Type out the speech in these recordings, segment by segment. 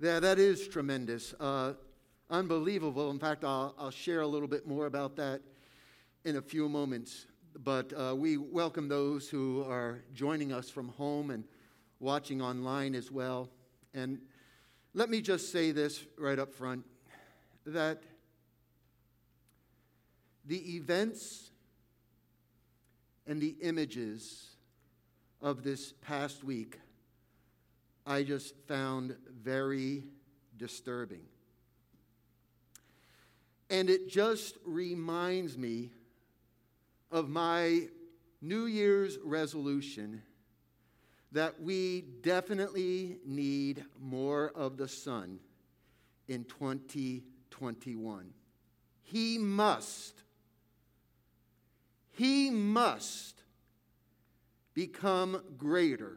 Yeah, that is tremendous. Uh, unbelievable. In fact, I'll, I'll, share a little bit more about that in a few moments. But uh, we welcome those who are joining us from home and watching online as well. And let me just say this right up front that the events and the images of this past week I just found very disturbing. And it just reminds me of my New Year's resolution that we definitely need more of the Son in 2021. He must, he must become greater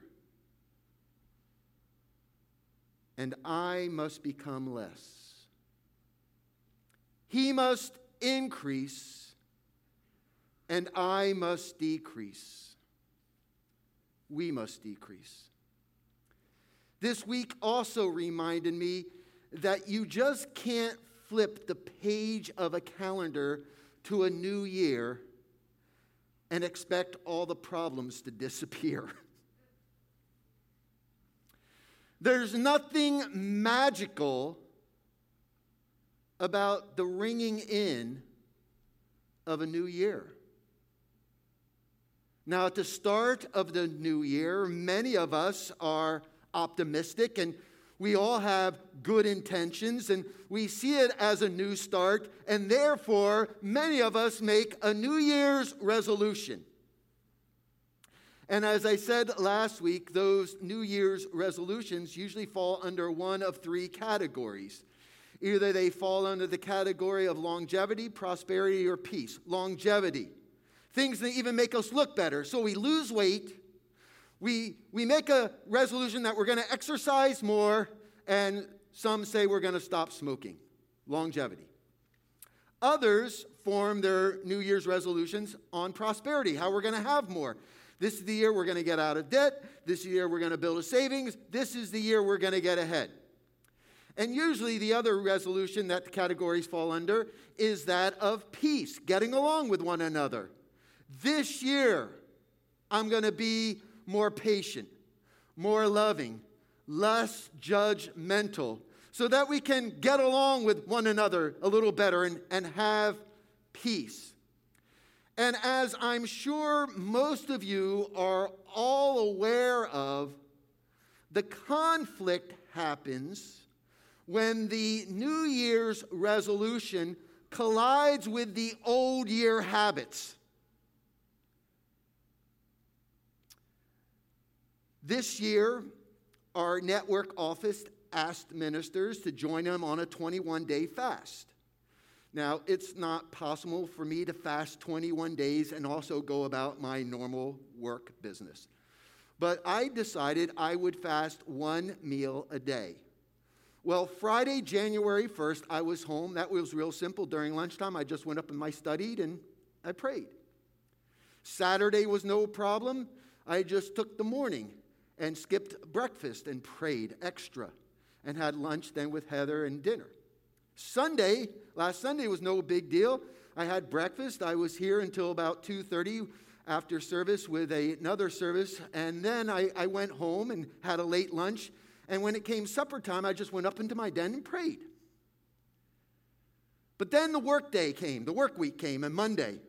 and I must become less. He must increase, and I must decrease. We must decrease. This week also reminded me that you just can't flip the page of a calendar to a new year and expect all the problems to disappear. There's nothing magical about the ringing in of a new year. Now, at the start of the new year, many of us are optimistic and we all have good intentions and we see it as a new start, and therefore, many of us make a New Year's resolution. And as I said last week, those New Year's resolutions usually fall under one of three categories. Either they fall under the category of longevity, prosperity, or peace. Longevity. Things that even make us look better. So we lose weight, we, we make a resolution that we're going to exercise more, and some say we're going to stop smoking. Longevity. Others form their New Year's resolutions on prosperity, how we're going to have more. This is the year we're going to get out of debt. This year we're going to build a savings. This is the year we're going to get ahead. And usually, the other resolution that the categories fall under is that of peace, getting along with one another. This year, I'm going to be more patient, more loving, less judgmental, so that we can get along with one another a little better and, and have peace. And as I'm sure most of you are all aware of, the conflict happens when the New Year's resolution collides with the old year habits. This year, our network office asked ministers to join them on a 21 day fast. Now, it's not possible for me to fast 21 days and also go about my normal work business. But I decided I would fast one meal a day. Well, Friday, January 1st, I was home. That was real simple. During lunchtime, I just went up and I studied and I prayed. Saturday was no problem. I just took the morning and skipped breakfast and prayed extra and had lunch then with Heather and dinner. Sunday, last Sunday was no big deal. I had breakfast. I was here until about 2:30 after service with a, another service, and then I, I went home and had a late lunch. And when it came supper time, I just went up into my den and prayed. But then the work day came, the work week came, and Monday.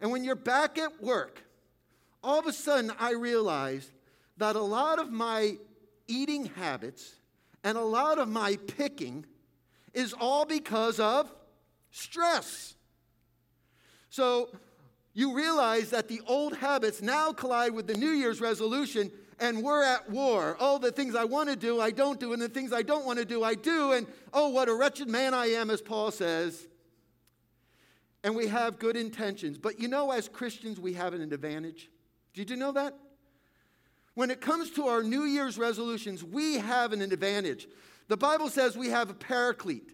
And when you're back at work, all of a sudden I realized that a lot of my eating habits and a lot of my picking is all because of stress. So you realize that the old habits now collide with the New Year's resolution, and we're at war. Oh, the things I want to do, I don't do, and the things I don't want to do, I do. And oh, what a wretched man I am, as Paul says. And we have good intentions. But you know, as Christians, we have an advantage. Did you know that? When it comes to our New Year's resolutions, we have an advantage. The Bible says we have a paraclete,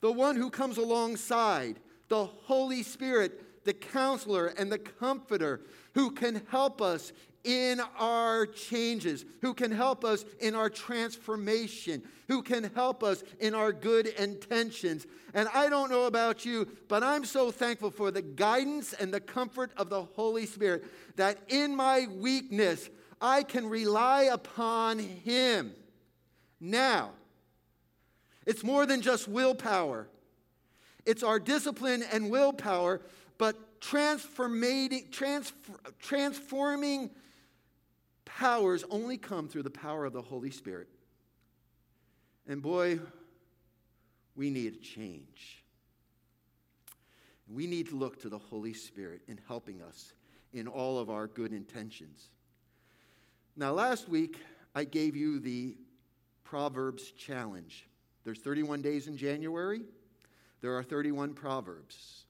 the one who comes alongside, the Holy Spirit, the counselor and the comforter who can help us in our changes, who can help us in our transformation, who can help us in our good intentions. And I don't know about you, but I'm so thankful for the guidance and the comfort of the Holy Spirit that in my weakness, I can rely upon Him. Now, it's more than just willpower. It's our discipline and willpower, but transforming, powers only come through the power of the Holy Spirit. And boy, we need a change. We need to look to the Holy Spirit in helping us in all of our good intentions. Now, last week, I gave you the Proverbs challenge. There's 31 days in January. There are 31 Proverbs.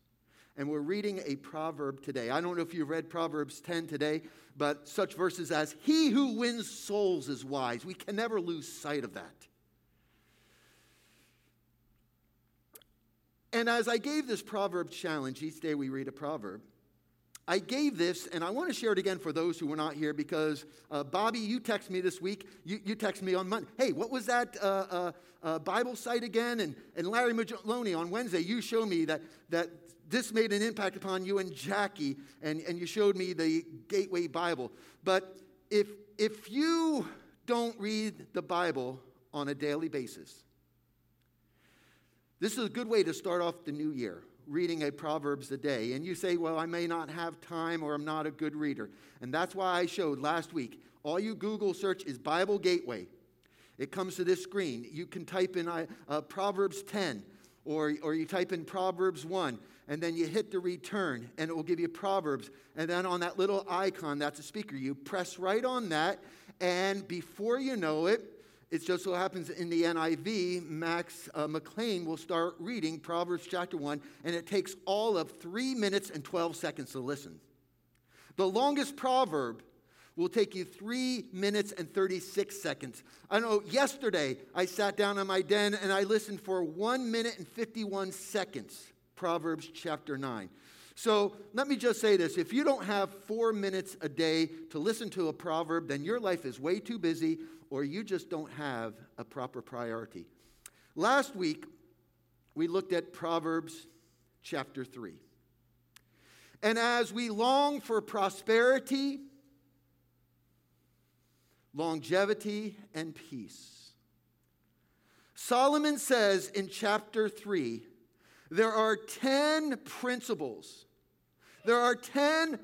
And we're reading a proverb today. I don't know if you've read Proverbs 10 today, but such verses as, He who wins souls is wise. We can never lose sight of that. And as I gave this proverb challenge, each day we read a proverb, I gave this, and I want to share it again for those who were not here because uh, Bobby, you text me this week. You, you text me on Monday. Hey, what was that uh, uh, uh, Bible site again? And, and Larry Maloney on Wednesday, you showed me that, that this made an impact upon you and Jackie, and, and you showed me the Gateway Bible. But if, if you don't read the Bible on a daily basis, this is a good way to start off the new year reading a Proverbs a day. And you say, well, I may not have time or I'm not a good reader. And that's why I showed last week. All you Google search is Bible Gateway. It comes to this screen. You can type in uh, uh, Proverbs 10 or, or you type in Proverbs 1 and then you hit the return and it will give you Proverbs. And then on that little icon, that's a speaker, you press right on that. And before you know it, it just so happens in the NIV, Max uh, McLean will start reading Proverbs chapter 1, and it takes all of three minutes and 12 seconds to listen. The longest proverb will take you three minutes and 36 seconds. I know yesterday I sat down in my den and I listened for one minute and 51 seconds, Proverbs chapter 9. So let me just say this if you don't have four minutes a day to listen to a proverb, then your life is way too busy or you just don't have a proper priority. Last week, we looked at Proverbs chapter 3. And as we long for prosperity, longevity, and peace, Solomon says in chapter 3 there are 10 principles, there are 10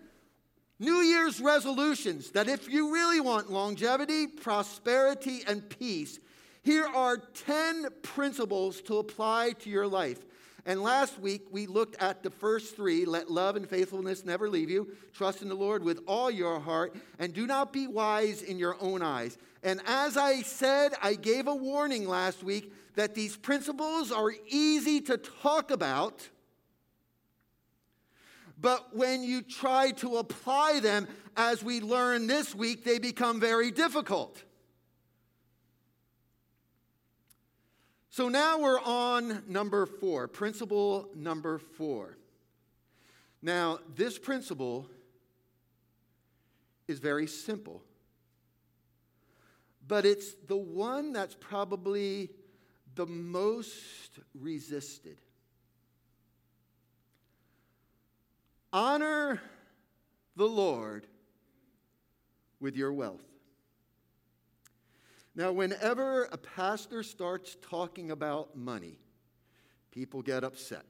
New Year's resolutions that if you really want longevity, prosperity, and peace, here are 10 principles to apply to your life. And last week we looked at the first three let love and faithfulness never leave you, trust in the Lord with all your heart, and do not be wise in your own eyes. And as I said, I gave a warning last week that these principles are easy to talk about but when you try to apply them, as we learn this week, they become very difficult. So now we're on number four, principle number four. Now, this principle is very simple, but it's the one that's probably the most resisted. Honor the Lord with your wealth. Now, whenever a pastor starts talking about money, people get upset.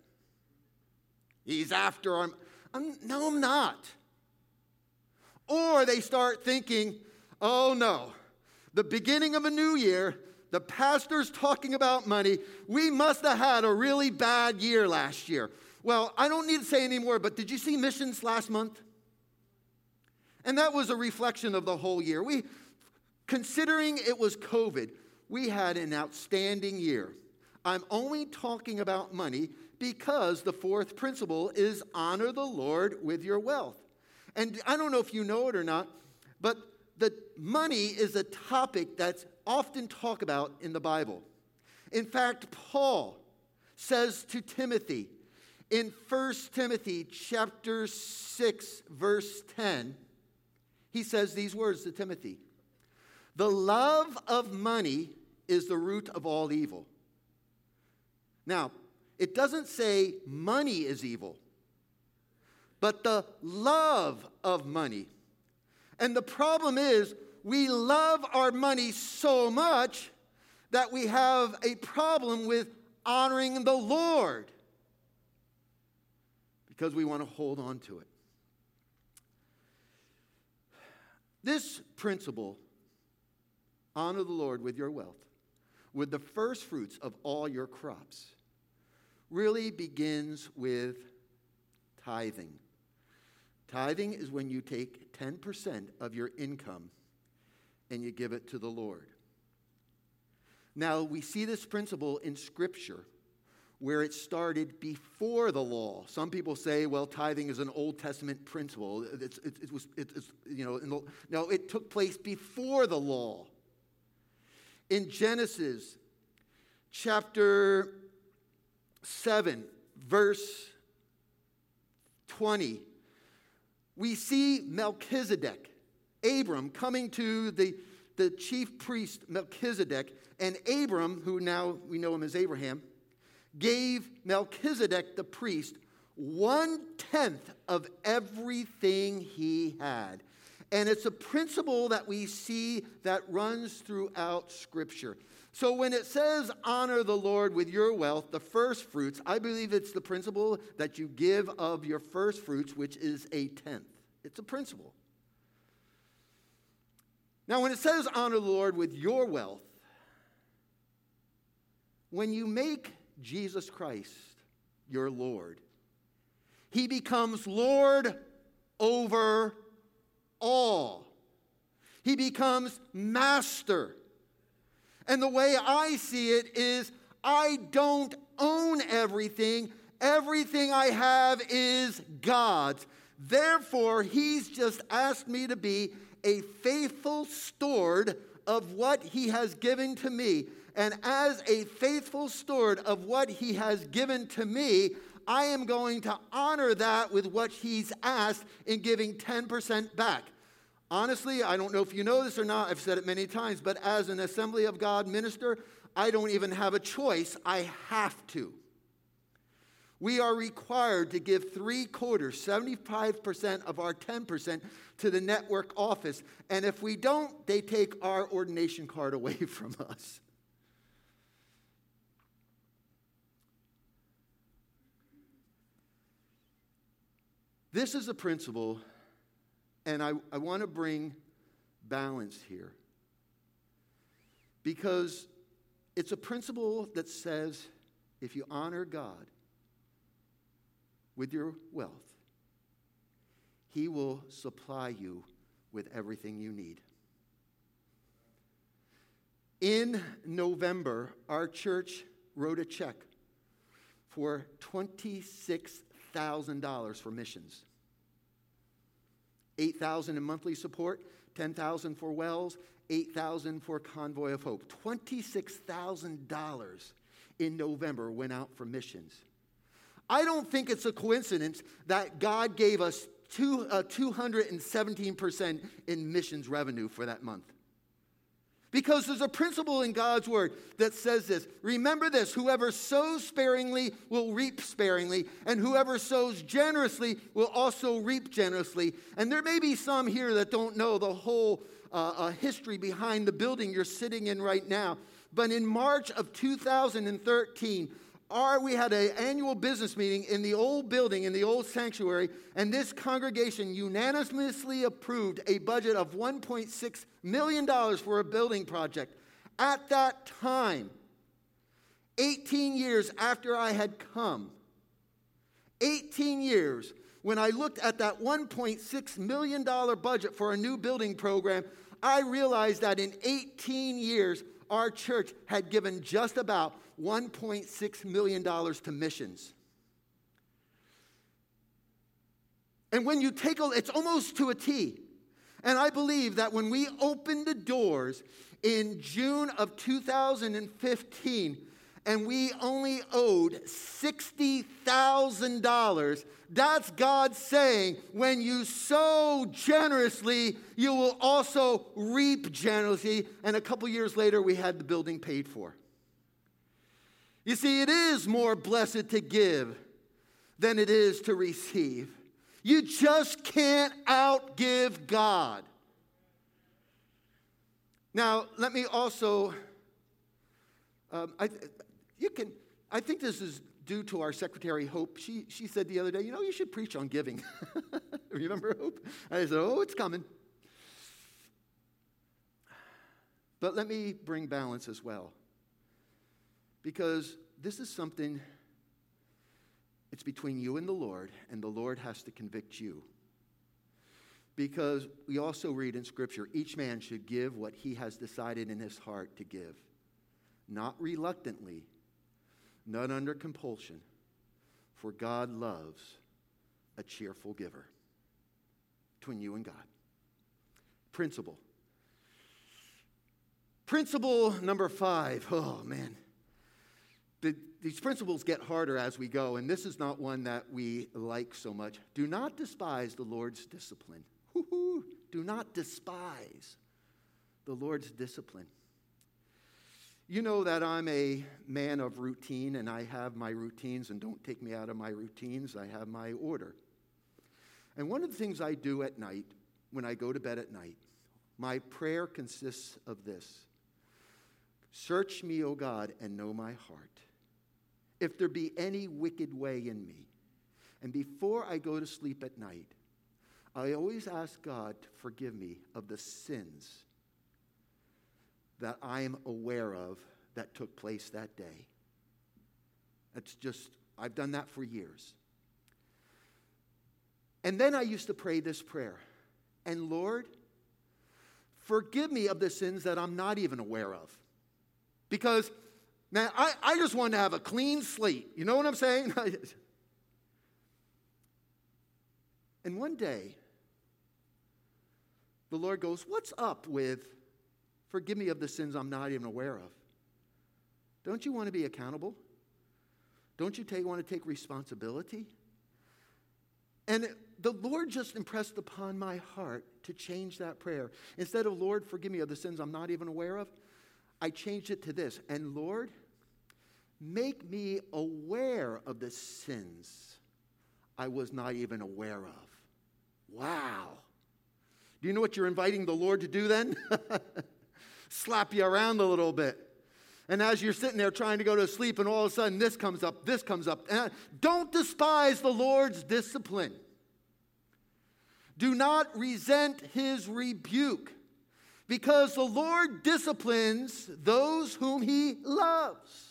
He's after our. I'm, um, no, I'm not. Or they start thinking, oh no, the beginning of a new year, the pastor's talking about money. We must have had a really bad year last year. Well, I don't need to say anymore, but did you see missions last month? And that was a reflection of the whole year. We, considering it was COVID, we had an outstanding year. I'm only talking about money because the fourth principle is honor the Lord with your wealth. And I don't know if you know it or not, but the money is a topic that's often talked about in the Bible. In fact, Paul says to Timothy, in 1 Timothy chapter 6 verse 10, he says these words to Timothy The love of money is the root of all evil. Now, it doesn't say money is evil, but the love of money. And the problem is, we love our money so much that we have a problem with honoring the Lord because we want to hold on to it. This principle, honor the Lord with your wealth, with the first fruits of all your crops, really begins with tithing. Tithing is when you take 10% of your income and you give it to the Lord. Now, we see this principle in Scripture where it started before the law. Some people say, well, tithing is an Old Testament principle. It's, it, it was, it, it's, you know, the, no, it took place before the law. In Genesis chapter 7, verse 20, we see Melchizedek, Abram, coming to the, the chief priest Melchizedek, and Abram, who now we know him as Abraham, gave Melchizedek the priest one tenth of everything he had. And it's a principle that we see that runs throughout Scripture. So when it says honor the Lord with your wealth, the first fruits, I believe it's the principle that you give of your first fruits, which is a tenth. It's a principle. Now, when it says honor the Lord with your wealth, when you make Jesus Christ your Lord. He becomes Lord over all. He becomes master. And the way I see it is I don't own everything, everything I have is God's. Therefore, He's just asked me to be a faithful steward of what He has given to me. And as a faithful steward of what he has given to me, I am going to honor that with what he's asked in giving 10% back. Honestly, I don't know if you know this or not, I've said it many times, but as an Assembly of God minister, I don't even have a choice. I have to. We are required to give three quarters, 75% of our 10% to the network office. And if we don't, they take our ordination card away from us. This is a principle, and I, I want to bring balance here because it's a principle that says if you honor God with your wealth, He will supply you with everything you need. In November, our church wrote a check for 26 $1,000 for missions. 8,000 in monthly support, 10,000 for wells, 8,000 for Convoy of Hope. $26,000 in November went out for missions. I don't think it's a coincidence that God gave us two, uh, 217% in missions revenue for that month. Because there's a principle in God's word that says this Remember this whoever sows sparingly will reap sparingly, and whoever sows generously will also reap generously. And there may be some here that don't know the whole uh, uh, history behind the building you're sitting in right now. But in March of 2013, our, we had an annual business meeting in the old building, in the old sanctuary, and this congregation unanimously approved a budget of $1.6 million for a building project. At that time, 18 years after I had come, 18 years, when I looked at that $1.6 million budget for a new building program, I realized that in 18 years, our church had given just about $1.6 million to missions. And when you take a, it's almost to a T. And I believe that when we opened the doors in June of 2015, and we only owed $60,000, that's God saying, when you sow generously, you will also reap generously. And a couple years later, we had the building paid for. You see, it is more blessed to give than it is to receive. You just can't outgive God. Now, let me also, um, I, you can, I think this is due to our secretary, Hope. She, she said the other day, you know, you should preach on giving. Remember Hope? I said, oh, it's coming. But let me bring balance as well. Because this is something, it's between you and the Lord, and the Lord has to convict you. Because we also read in Scripture each man should give what he has decided in his heart to give, not reluctantly, not under compulsion, for God loves a cheerful giver. Between you and God. Principle. Principle number five. Oh, man. The, these principles get harder as we go, and this is not one that we like so much. Do not despise the Lord's discipline. Woo-hoo. Do not despise the Lord's discipline. You know that I'm a man of routine and I have my routines, and don't take me out of my routines. I have my order. And one of the things I do at night, when I go to bed at night, my prayer consists of this Search me, O God, and know my heart. If there be any wicked way in me, and before I go to sleep at night, I always ask God to forgive me of the sins that I am aware of that took place that day. That's just, I've done that for years. And then I used to pray this prayer And Lord, forgive me of the sins that I'm not even aware of. Because, man, I, I just want to have a clean slate. You know what I'm saying? and one day, the Lord goes, What's up with forgive me of the sins I'm not even aware of? Don't you want to be accountable? Don't you take, want to take responsibility? And the Lord just impressed upon my heart to change that prayer. Instead of, Lord, forgive me of the sins I'm not even aware of, I changed it to this. And Lord, make me aware of the sins I was not even aware of. Wow. Do you know what you're inviting the Lord to do then? Slap you around a little bit. And as you're sitting there trying to go to sleep, and all of a sudden this comes up, this comes up. And don't despise the Lord's discipline. Do not resent his rebuke, because the Lord disciplines those whom he loves.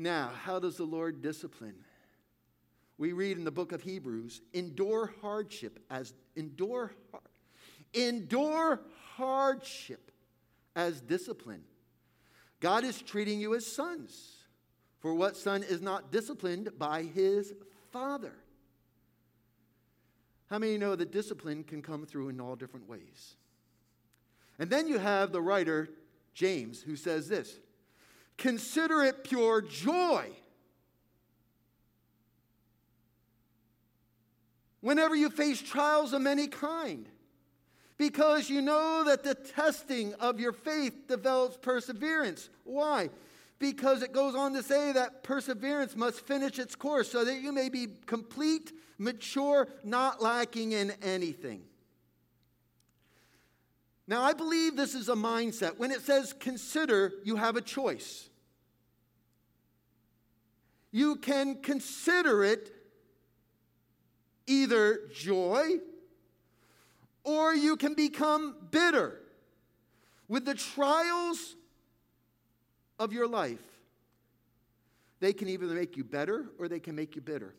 Now, how does the Lord discipline? we read in the book of Hebrews, endure hardship as endure endure hardship as discipline. God is treating you as sons. For what son is not disciplined by his father? How many know that discipline can come through in all different ways? And then you have the writer, James, who says this Consider it pure joy whenever you face trials of any kind, because you know that the testing of your faith develops perseverance. Why? Because it goes on to say that perseverance must finish its course so that you may be complete, mature, not lacking in anything. Now, I believe this is a mindset. When it says consider, you have a choice. You can consider it either joy or you can become bitter with the trials of your life. They can either make you better or they can make you bitter.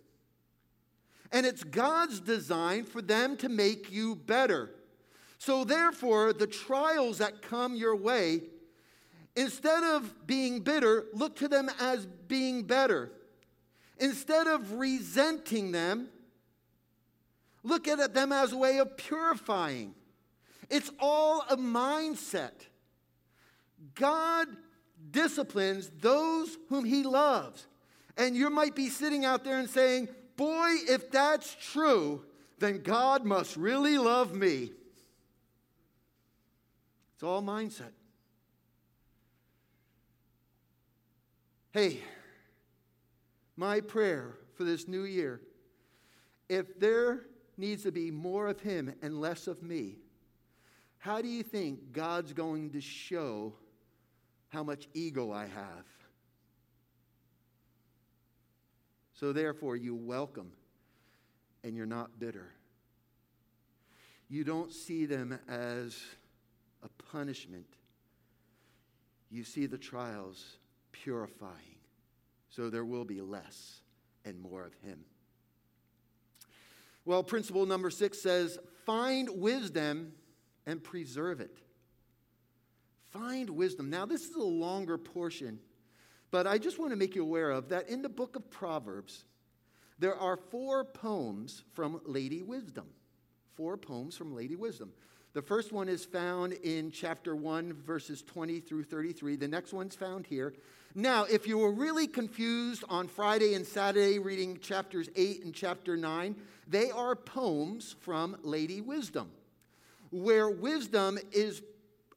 And it's God's design for them to make you better. So, therefore, the trials that come your way, instead of being bitter, look to them as being better. Instead of resenting them, Look at them as a way of purifying. It's all a mindset. God disciplines those whom he loves. And you might be sitting out there and saying, Boy, if that's true, then God must really love me. It's all mindset. Hey, my prayer for this new year if there needs to be more of Him and less of me, how do you think God's going to show how much ego I have? So, therefore, you welcome and you're not bitter. You don't see them as a punishment, you see the trials purifying. So there will be less and more of Him. Well, principle number six says find wisdom and preserve it. Find wisdom. Now, this is a longer portion, but I just want to make you aware of that in the book of Proverbs, there are four poems from Lady Wisdom. Four poems from Lady Wisdom. The first one is found in chapter 1, verses 20 through 33. The next one's found here. Now, if you were really confused on Friday and Saturday reading chapters 8 and chapter 9, they are poems from Lady Wisdom, where wisdom is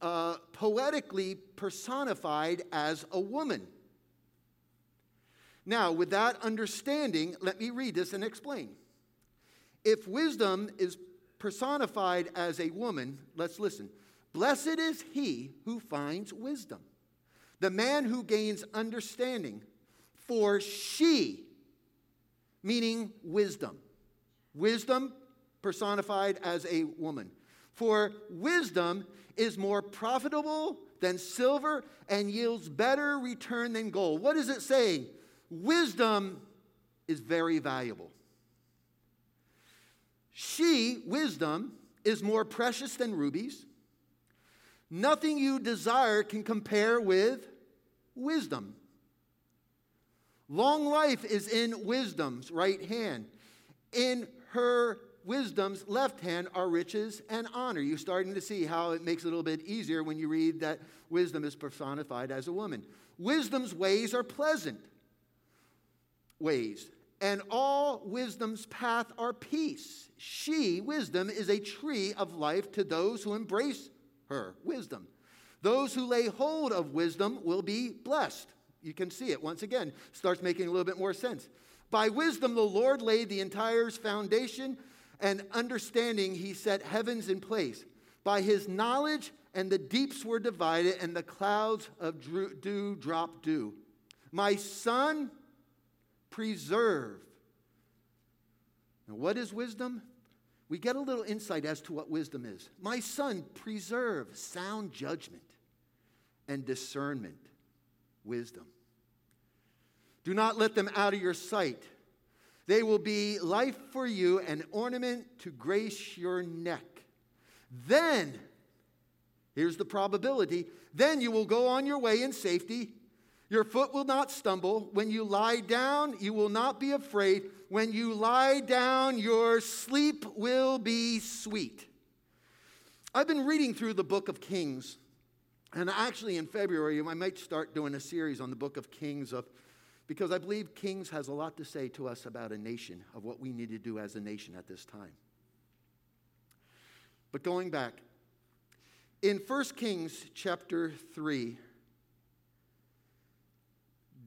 uh, poetically personified as a woman. Now, with that understanding, let me read this and explain. If wisdom is personified as a woman, let's listen. Blessed is he who finds wisdom, the man who gains understanding, for she, meaning wisdom, wisdom personified as a woman. For wisdom is more profitable than silver and yields better return than gold. What is it saying? Wisdom is very valuable. She, wisdom, is more precious than rubies. Nothing you desire can compare with wisdom. Long life is in wisdom's right hand. In her wisdom's left hand are riches and honor. You're starting to see how it makes it a little bit easier when you read that wisdom is personified as a woman. Wisdom's ways are pleasant ways, and all wisdom's path are peace. She, wisdom, is a tree of life to those who embrace her, wisdom. Those who lay hold of wisdom will be blessed. You can see it once again, starts making a little bit more sense. By wisdom, the Lord laid the entire foundation, and understanding, he set heavens in place. By his knowledge, and the deeps were divided, and the clouds of dew dropped dew. My son, preserve. Now, what is wisdom? We get a little insight as to what wisdom is. My son, preserve sound judgment and discernment, wisdom. Do not let them out of your sight. They will be life for you, an ornament to grace your neck. Then, here's the probability, then you will go on your way in safety your foot will not stumble. When you lie down, you will not be afraid. When you lie down, your sleep will be sweet. I've been reading through the book of Kings, and actually in February, I might start doing a series on the book of Kings of because I believe Kings has a lot to say to us about a nation, of what we need to do as a nation at this time. But going back, in 1 Kings chapter 3,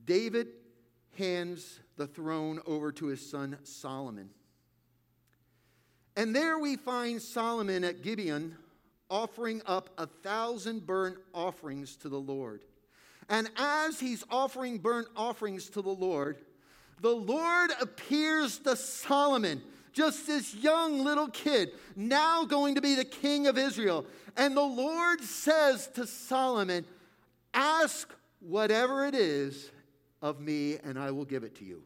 David hands the throne over to his son Solomon. And there we find Solomon at Gibeon offering up a thousand burnt offerings to the Lord. And as he's offering burnt offerings to the Lord, the Lord appears to Solomon, just this young little kid, now going to be the king of Israel. And the Lord says to Solomon, Ask whatever it is of me, and I will give it to you.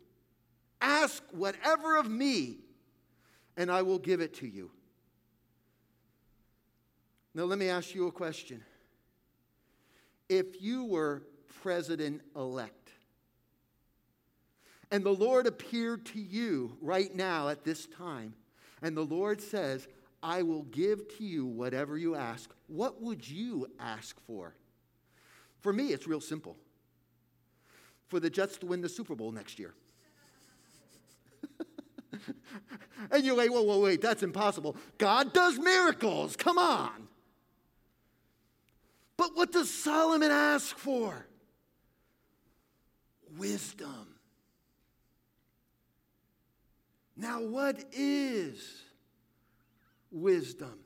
Ask whatever of me, and I will give it to you. Now, let me ask you a question. If you were president elect, and the Lord appeared to you right now at this time, and the Lord says, I will give to you whatever you ask, what would you ask for? For me, it's real simple. For the Jets to win the Super Bowl next year. and you're like, whoa, whoa, wait, that's impossible. God does miracles. Come on. But what does Solomon ask for? Wisdom. Now, what is wisdom?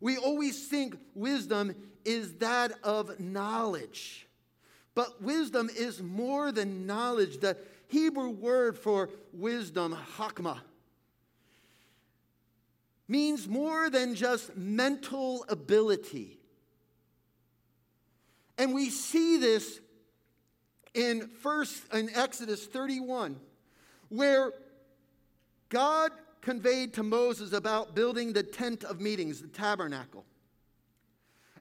We always think wisdom is that of knowledge. But wisdom is more than knowledge. The Hebrew word for wisdom, hakma, means more than just mental ability. And we see this in first in Exodus 31, where God conveyed to Moses about building the tent of meetings, the tabernacle.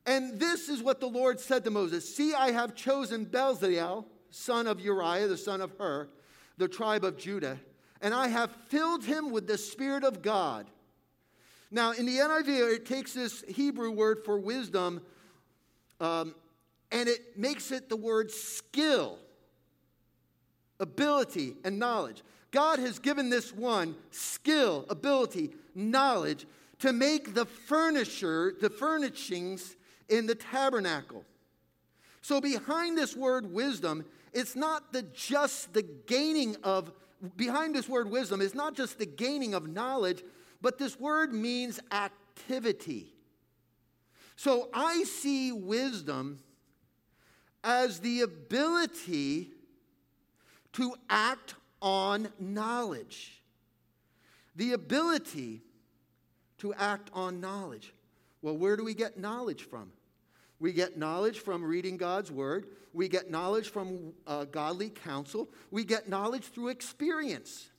And this is what the Lord said to Moses See, I have chosen Bezalel, son of Uriah, the son of Hur, the tribe of Judah, and I have filled him with the Spirit of God. Now, in the NIV, it takes this Hebrew word for wisdom um, and it makes it the word skill, ability, and knowledge. God has given this one skill, ability, knowledge to make the furniture, the furnishings in the tabernacle. So behind this word wisdom, it's not the just the gaining of behind this word wisdom is not just the gaining of knowledge, but this word means activity. So I see wisdom as the ability to act on knowledge. The ability to act on knowledge. Well, where do we get knowledge from? We get knowledge from reading God's word. We get knowledge from uh, godly counsel. We get knowledge through experience.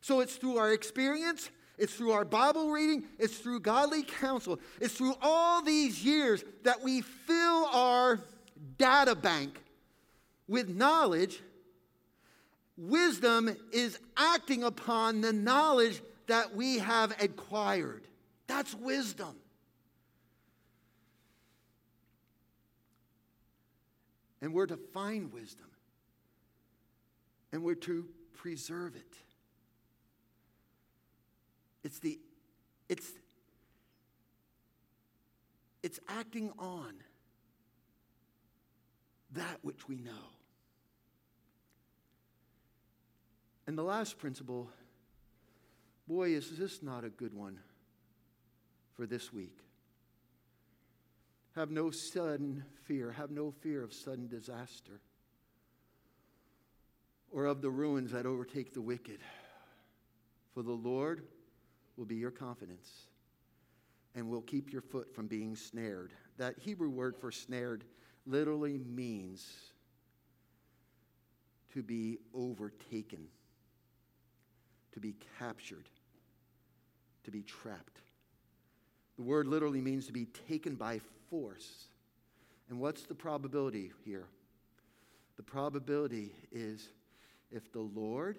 So it's through our experience, it's through our Bible reading, it's through godly counsel, it's through all these years that we fill our data bank with knowledge Wisdom is acting upon the knowledge that we have acquired. That's wisdom. And we're to find wisdom. And we're to preserve it. It's the it's it's acting on that which we know. And the last principle, boy, is this not a good one for this week. Have no sudden fear, have no fear of sudden disaster or of the ruins that overtake the wicked. For the Lord will be your confidence and will keep your foot from being snared. That Hebrew word for snared literally means to be overtaken to be captured, to be trapped. The word literally means to be taken by force. And what's the probability here? The probability is if the Lord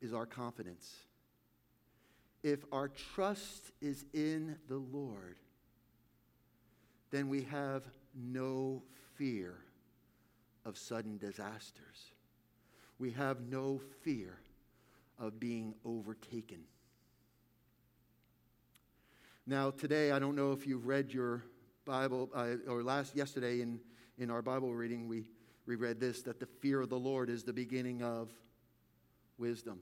is our confidence, if our trust is in the Lord, then we have no fear of sudden disasters. We have no fear of being overtaken. Now, today, I don't know if you've read your Bible, uh, or last yesterday in, in our Bible reading, we, we read this that the fear of the Lord is the beginning of wisdom.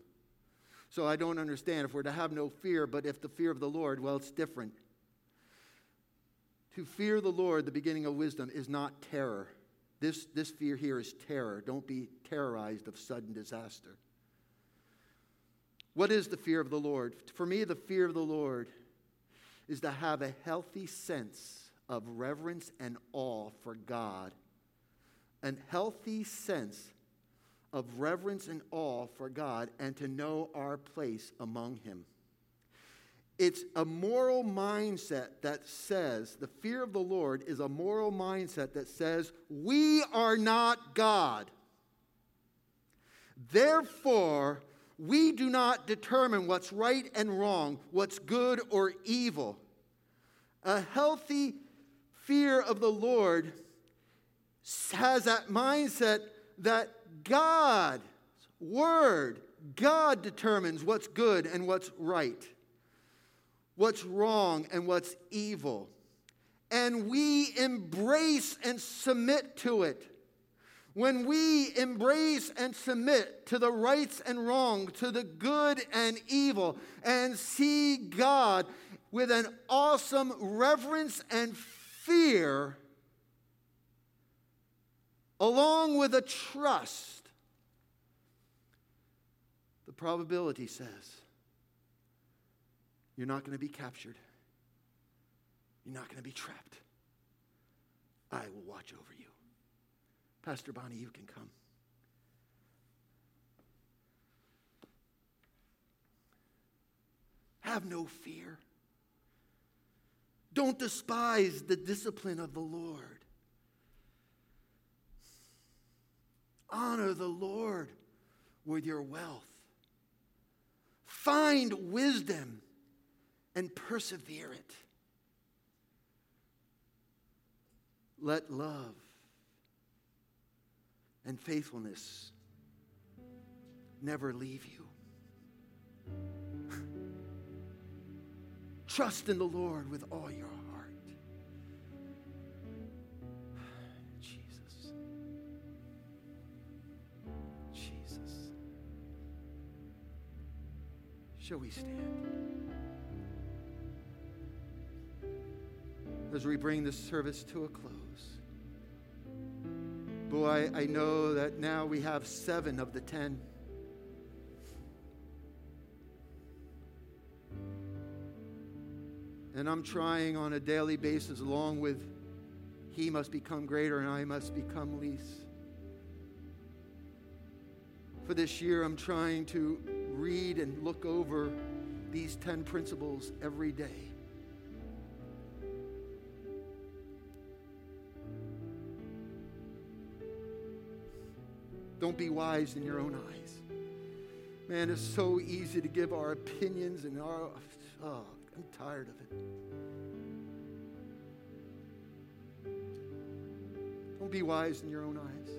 So I don't understand if we're to have no fear, but if the fear of the Lord, well, it's different. To fear the Lord, the beginning of wisdom, is not terror. This, this fear here is terror. Don't be terrorized of sudden disaster. What is the fear of the Lord? For me, the fear of the Lord is to have a healthy sense of reverence and awe for God, a healthy sense of reverence and awe for God, and to know our place among Him. It's a moral mindset that says, the fear of the Lord is a moral mindset that says, we are not God. Therefore, we do not determine what's right and wrong, what's good or evil. A healthy fear of the Lord has that mindset that God's word, God determines what's good and what's right, what's wrong and what's evil. And we embrace and submit to it. When we embrace and submit to the rights and wrong, to the good and evil, and see God with an awesome reverence and fear, along with a trust, the probability says you're not going to be captured, you're not going to be trapped. I will watch over you. Pastor Bonnie, you can come. Have no fear. Don't despise the discipline of the Lord. Honor the Lord with your wealth. Find wisdom and persevere it. Let love and faithfulness never leave you. Trust in the Lord with all your heart. Jesus. Jesus. Shall we stand? As we bring this service to a close. Boy, I know that now we have seven of the ten. And I'm trying on a daily basis, along with He must become greater and I must become least. For this year, I'm trying to read and look over these 10 principles every day. Don't be wise in your own eyes. Man, it's so easy to give our opinions and our. Oh, I'm tired of it. Don't be wise in your own eyes.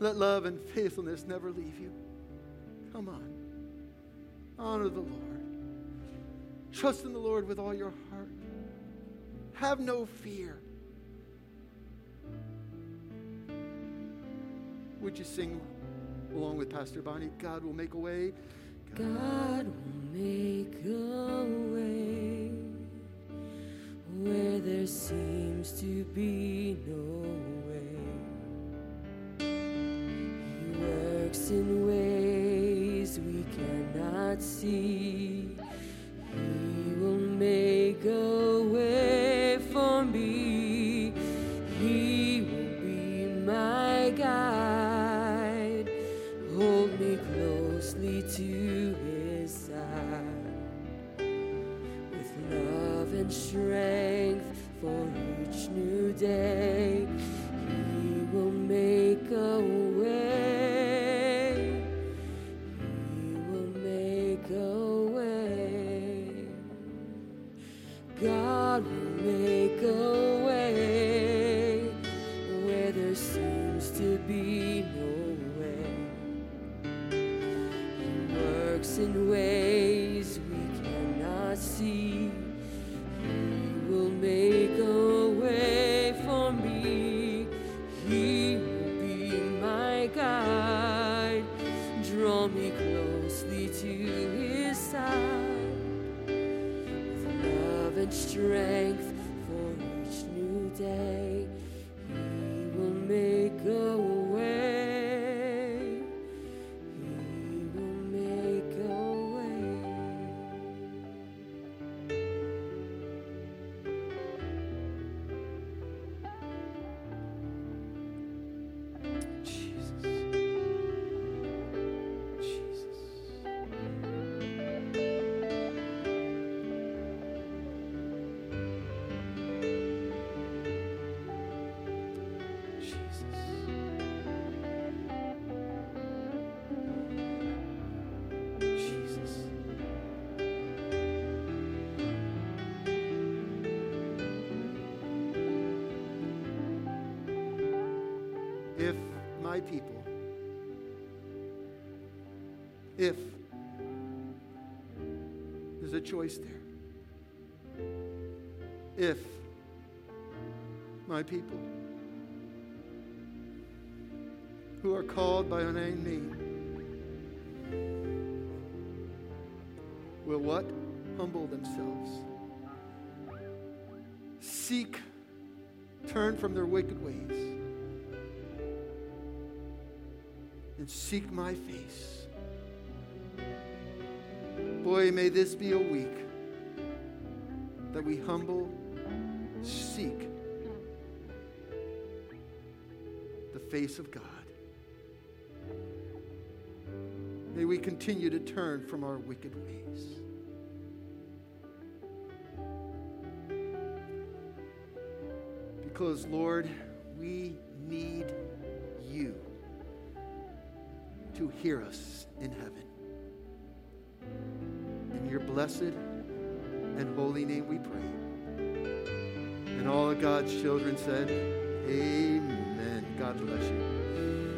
Let love and faithfulness never leave you. Come on. Honor the Lord. Trust in the Lord with all your heart. Have no fear. Would you sing along with Pastor Bonnie? God will make a way. God will make a way choice there. If my people who are called by your name will what? Humble themselves. Seek, turn from their wicked ways, and seek my face. Boy, may this be a week that we humble, seek the face of God. May we continue to turn from our wicked ways. Because, Lord, we need you to hear us blessed and holy name we pray. And all of God's children said, Amen. God bless you.